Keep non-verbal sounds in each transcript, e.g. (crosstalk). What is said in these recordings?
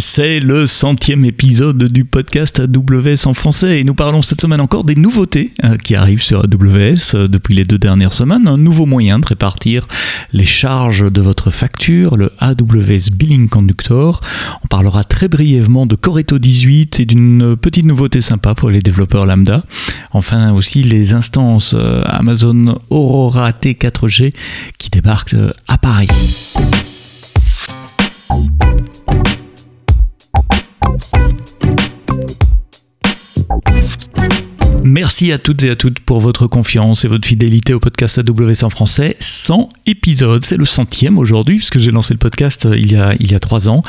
C'est le centième épisode du podcast AWS en français et nous parlons cette semaine encore des nouveautés euh, qui arrivent sur AWS euh, depuis les deux dernières semaines. Un nouveau moyen de répartir les charges de votre facture, le AWS Billing Conductor. On parlera très brièvement de Coreto 18 et d'une petite nouveauté sympa pour les développeurs lambda. Enfin aussi les instances euh, Amazon Aurora T4G qui débarquent à Paris. Merci à toutes et à toutes pour votre confiance et votre fidélité au podcast AWS en français. 100 épisodes, c'est le centième aujourd'hui puisque j'ai lancé le podcast euh, il y a, il y a 3 ans.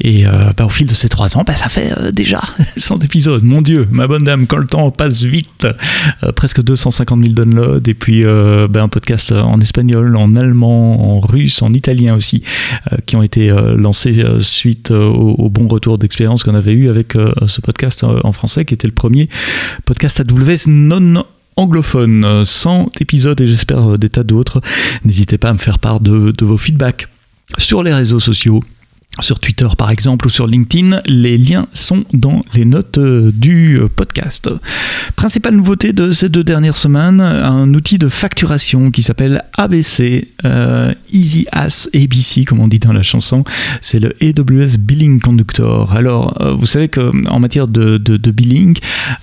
Et euh, bah, au fil de ces 3 ans, bah, ça fait euh, déjà (laughs) 100 épisodes. Mon Dieu, ma bonne dame, quand le temps passe vite. presque 250 000 downloads et puis bah, un podcast en espagnol, en allemand, en russe, en italien aussi, qui ont été lancés suite au, bon retour d'expérience qu'on avait eu avec ce podcast en français qui était le premier podcast AWS non anglophone, 100 épisodes et j'espère des tas d'autres. N'hésitez pas à me faire part de vos feedbacks sur les réseaux sociaux sur Twitter par exemple ou sur LinkedIn. Les liens sont dans les notes euh, du euh, podcast. Principale nouveauté de ces deux dernières semaines, un outil de facturation qui s'appelle ABC, euh, Easy As ABC comme on dit dans la chanson. C'est le AWS Billing Conductor. Alors vous savez qu'en matière de, billing,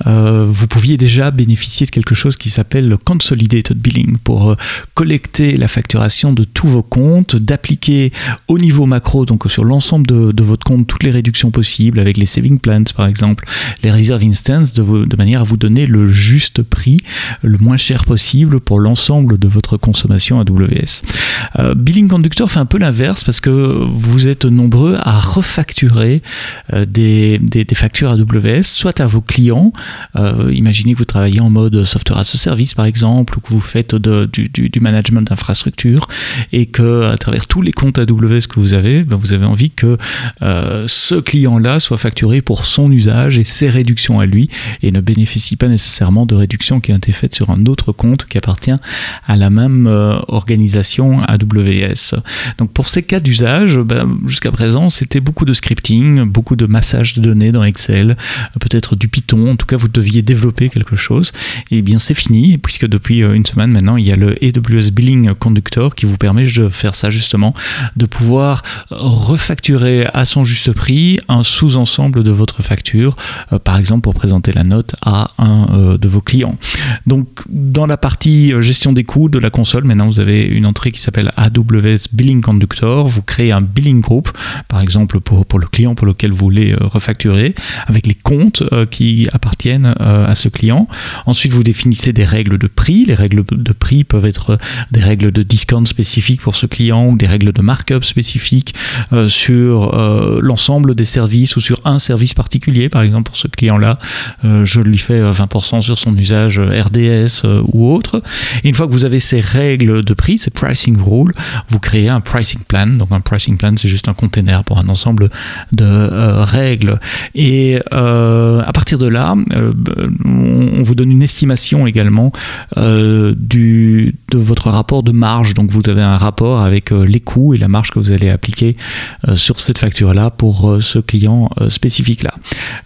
vous pouviez déjà bénéficier de quelque chose qui s'appelle le Consolidated Billing pour collecter la facturation de tous vos comptes, d'appliquer au niveau macro, donc sur l'ensemble de, votre compte toutes les réductions possibles avec les saving plans par exemple, les reserve instances de, de manière à vous donner le juste prix, le moins cher possible pour l'ensemble de votre consommation AWS. Euh, Billing Conductor fait un peu l'inverse parce que vous êtes nombreux à refacturer euh, des, des, factures AWS, soit à vos clients, euh, imaginez que vous travaillez en mode software as a service par exemple, ou que vous faites du, du, management d'infrastructure et que à travers tous les comptes AWS que vous avez, ben, vous avez envie que euh, ce client-là soit facturé pour son usage et ses réductions à lui et ne bénéficie pas nécessairement de réductions qui ont été faites sur un autre compte qui appartient à la même euh, organisation AWS. Donc pour ces cas d'usage, ben, jusqu'à présent, c'était beaucoup de scripting, beaucoup de massage de données dans Excel, peut-être du Python, en tout cas vous deviez développer quelque chose. Et bien c'est fini, puisque depuis euh, une semaine maintenant, il y a le AWS Billing Conductor qui vous permet de faire ça justement, de pouvoir refacturer à son juste prix un sous-ensemble de votre facture, euh, par exemple pour présenter la note à un euh, de vos clients. Donc dans la partie euh, gestion des coûts de la console, maintenant vous avez une entrée qui s'appelle AWS Billing Conductor, vous créez un billing group, par exemple pour, pour le client pour lequel vous voulez refacturer, avec les comptes qui appartiennent à ce client. Ensuite vous définissez des règles de prix, les règles de prix peuvent être des règles de discount spécifiques pour ce client ou des règles de markup spécifiques euh, l'ensemble des services ou sur un service particulier, par exemple pour ce client-là, euh, je lui fais 20% euh, sur son usage RDS ou autre. Et une fois que vous avez ces règles de prix, ces pricing rules, vous créez un pricing plan. Donc un pricing plan, c'est juste un container pour un ensemble de règles. Et à partir de là, on vous donne une estimation également du, de votre rapport de marge. Donc vous avez un rapport avec les coûts et la marge que vous allez appliquer sur cette facture-là pour euh, ce client euh, spécifique-là.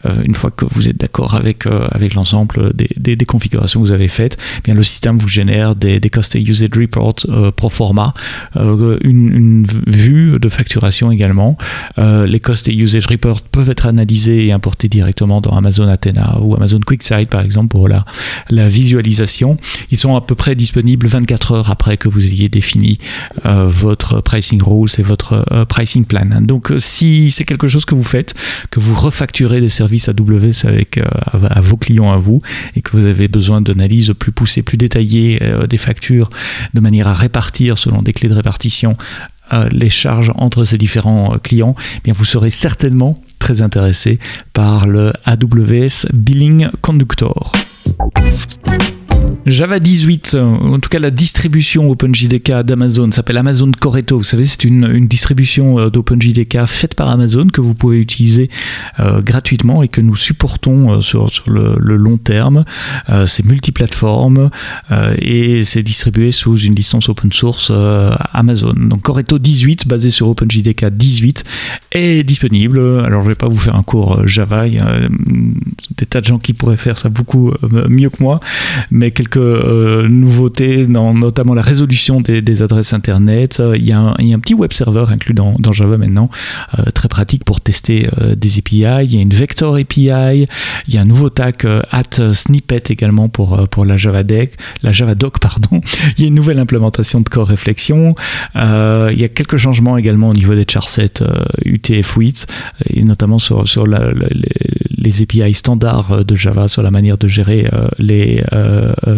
Euh, une fois que vous êtes d'accord avec, avec l'ensemble des, des, configurations que vous avez faites, eh bien le système vous génère des, des Cost Usage Reports pro forma, une, une, vue de facturation également. les Cost Usage Reports peuvent être analysés et importés directement dans Amazon Athena ou Amazon QuickSight par exemple pour la, la visualisation. Ils sont à peu près disponibles 24 heures après que vous ayez défini votre pricing rules et votre pricing plan. Donc si c'est quelque chose que vous faites, que vous refacturez des services AWS avec euh, à, vos clients à vous et que vous avez besoin d'analyses plus poussées, plus détaillées euh, des factures de manière à répartir selon des clés de répartition euh, les charges entre ces différents clients, eh bien vous serez certainement très intéressé par le AWS Billing Conductor. Java 18, en tout cas la distribution OpenJDK d'Amazon s'appelle Amazon Coreto. Vous savez, c'est une, distribution euh, d'OpenJDK faite par Amazon que vous pouvez utiliser euh, gratuitement et que nous supportons euh, sur, le, long terme. c'est multiplateforme et c'est distribué sous une licence open source Amazon. Donc Coreto 18, basé sur OpenJDK 18, est disponible. Alors je ne vais pas vous faire un cours Java, il y a des tas de gens qui pourraient faire ça beaucoup mieux que moi, quelques euh, nouveautés dans notamment la résolution des, adresses internet. Il y, a un, petit web server inclus dans, Java maintenant, euh, très pratique pour tester euh, des API. Il y a une Vector API. Il y a un nouveau tag at snippet également pour, pour la Java Deck, la pardon. (laughs) Il y a une nouvelle implémentation de Core Réflexion. il y a quelques changements également au niveau des charsets UTF-8 et notamment sur, sur les, API standards de Java, sur la manière de gérer les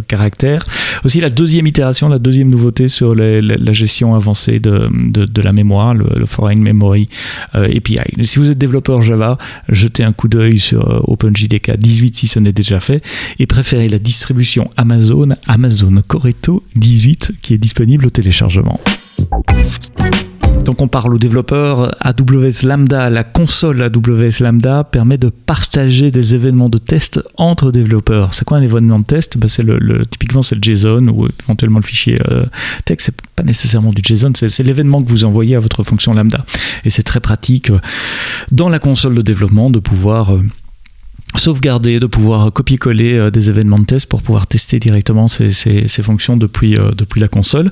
caractères. Aussi la deuxième itération, la deuxième nouveauté sur la gestion avancée de, la mémoire, le, Foreign Memory euh, API. Si vous êtes développeur Java, jetez un coup d'œil sur euh, OpenJDK 18 si ce n'est déjà fait et préférez la distribution Amazon, Amazon Coreto 18 qui est disponible au téléchargement. Donc on parle aux développeurs. AWS Lambda, la console AWS Lambda permet de partager des événements de test entre développeurs. C'est quoi un événement de test? Ben c'est le, Typiquement c'est le JSON ou éventuellement le fichier euh, texte. C'est pas nécessairement du JSON, c'est l'événement que vous envoyez à votre fonction Lambda. Et c'est très pratique euh, dans la console de développement de pouvoir... Euh, sauvegarder, de pouvoir copier-coller euh, des événements de test pour pouvoir tester directement ces, fonctions depuis, euh, depuis la console.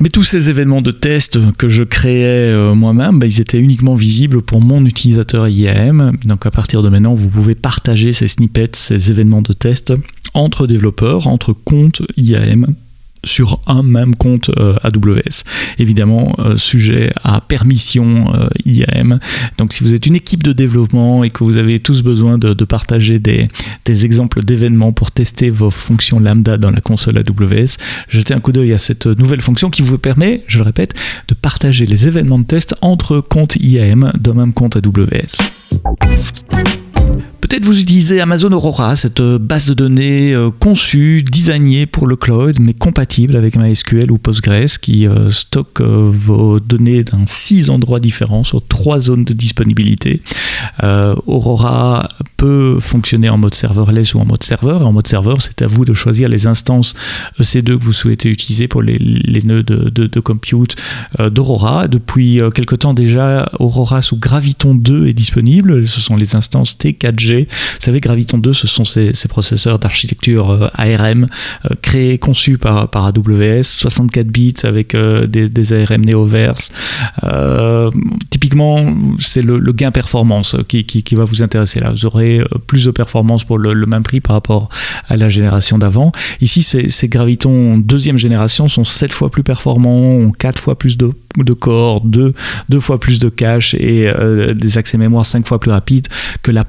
Mais tous ces événements de test que je créais euh, moi-même, bah, ils étaient uniquement visibles pour mon utilisateur IAM. Donc à partir de maintenant, vous pouvez partager ces snippets, ces événements de test entre développeurs, entre comptes IAM sur un même compte euh, AWS. Évidemment, euh, sujet à permission euh, IAM. Donc si vous êtes une équipe de développement et que vous avez tous besoin de, partager des, des exemples d'événements pour tester vos fonctions lambda dans la console AWS, jetez un coup d'œil à cette nouvelle fonction qui vous permet, je le répète, de partager les événements de test entre comptes IAM d'un même compte AWS. Peut-être vous utilisez Amazon Aurora, cette euh, base de données euh, conçue, designée pour le cloud, mais compatible avec MySQL ou Postgres, qui euh, stocke vos données dans six endroits différents sur trois zones de disponibilité. Aurora peut fonctionner en mode serverless ou en mode serveur. En mode serveur, c'est à vous de choisir les instances EC2 que vous souhaitez utiliser pour les, nœuds de, de compute d'Aurora. Depuis quelque temps déjà, Aurora sous Graviton 2 est disponible. Ce sont les instances T4G vous savez, Graviton 2, ce sont ces, processeurs d'architecture euh, ARM euh, créés, conçus par, par AWS, 64 bits avec euh, des, ARM Neoverse. typiquement, c'est le, gain performance qui, va vous intéresser là. Vous aurez plus de performance pour le, même prix par rapport à la génération d'avant. Ici, ces, Graviton deuxième génération sont 7 fois plus performants, ont 4 fois plus de de corps, deux, deux fois plus de cache et euh, des accès mémoire cinq fois plus rapides que la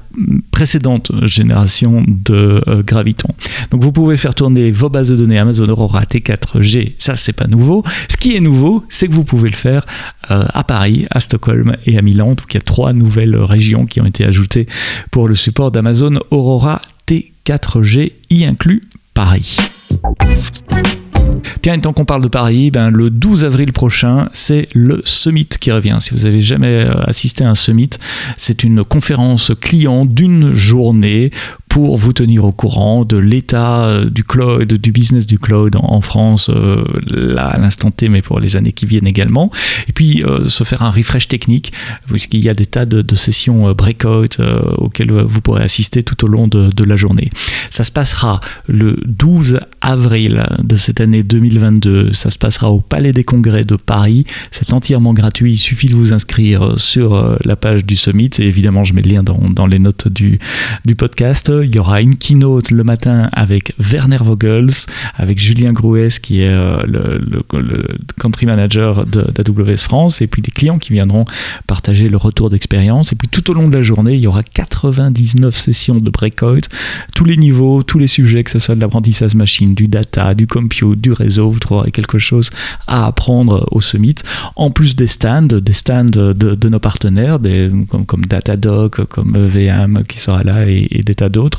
précédente génération de euh, Graviton. Donc vous pouvez faire tourner vos bases de données Amazon Aurora T4G, ça c'est pas nouveau. Ce qui est nouveau, c'est que vous pouvez le faire euh, à Paris, à Stockholm et à Milan. Donc il y a trois nouvelles régions qui ont été ajoutées pour le support d'Amazon Aurora T4G, y inclut Paris. Tiens, et tant qu'on parle de Paris, ben, le 12 avril prochain, c'est le Summit qui revient. Si vous avez jamais euh, assisté à un Summit, c'est une conférence client d'une journée pour vous tenir au courant de l'état euh, du cloud, du business du cloud en, France, euh, là à l'instant T, mais pour les années qui viennent également. Et puis se faire un refresh technique, puisqu'il y a des tas de, sessions breakout auxquelles vous pourrez assister tout au long de, la journée. Ça se passera le 12 avril de cette année 2022. Ça se passera au Palais des Congrès de Paris. C'est entièrement gratuit. Il suffit de vous inscrire sur euh, la page du Summit. Et évidemment, je mets le lien dans, les notes du, podcast. Il y aura une keynote le matin avec Werner Vogels, avec Julien Grouès, qui est euh, le, country manager d'AWS France, et puis des clients qui viendront partager le retour d'expérience. Et puis tout au long de la journée, il y aura 99 sessions de breakout, tous les niveaux, tous les sujets, que ce soit de l'apprentissage machine, du data, du compute, du réseau, vous trouverez quelque chose à apprendre au Summit, en plus des stands, des stands de, nos partenaires, comme, Datadog, comme VM qui sera là et, des tas d'autres.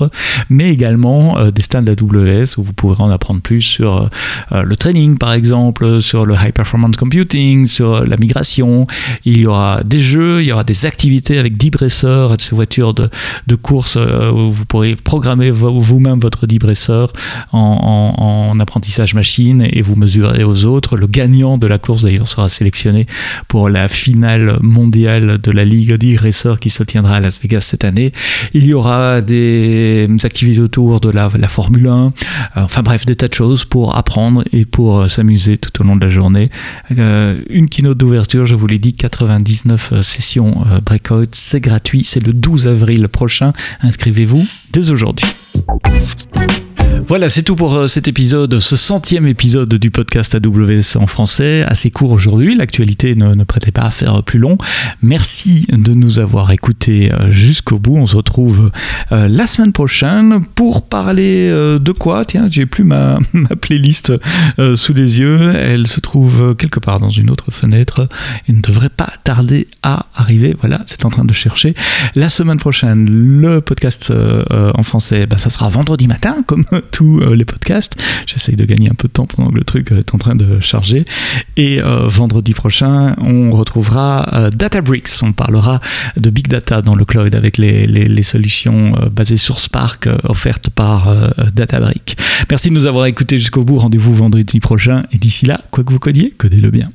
Mais également des stands AWS où vous pourrez en apprendre plus sur le training par exemple, sur le high performance computing, sur la migration. Il y aura des jeux, il y aura des activités avec Debracer et ces voitures de, de course où vous pourrez programmer vous-même votre Debracer en, en, apprentissage machine et vous mesurez aux autres. Le gagnant de la course d'ailleurs sera sélectionné pour la finale mondiale de la Ligue d'e-racer qui se tiendra à Las Vegas cette année. Il y aura des activités autour de la, Formule 1, enfin bref, des tas de choses pour apprendre et pour s'amuser tout au long de la journée. Euh, une keynote d'ouverture, je vous l'ai dit, 99 euh, sessions euh, breakout, c'est gratuit, c'est le 12 avril prochain. Inscrivez-vous dès aujourd'hui. Voilà, c'est tout pour euh, cet épisode, ce centième épisode du podcast AWS en français, assez court aujourd'hui. L'actualité ne, prêtait pas à faire plus long. Merci de nous avoir écoutés euh, jusqu'au bout. On se retrouve euh, la semaine prochaine pour parler de quoi? Tiens, j'ai plus ma, (laughs) playlist sous les yeux. Elle se trouve quelque part dans une autre fenêtre et ne devrait pas tarder à arriver. Voilà, c'est en train de chercher. La semaine prochaine, le podcast en français, bah, ça sera vendredi matin, comme tous euh, les podcasts. J'essaye de gagner un peu de temps pendant que le truc euh, est en train de charger. Et euh, vendredi prochain, on retrouvera Databricks. On parlera de big data dans le cloud avec les, solutions basées sur Spark offertes par Databricks. Merci de nous avoir écoutés jusqu'au bout. Rendez-vous vendredi prochain. Et d'ici là, quoi que vous codiez, codez-le bien.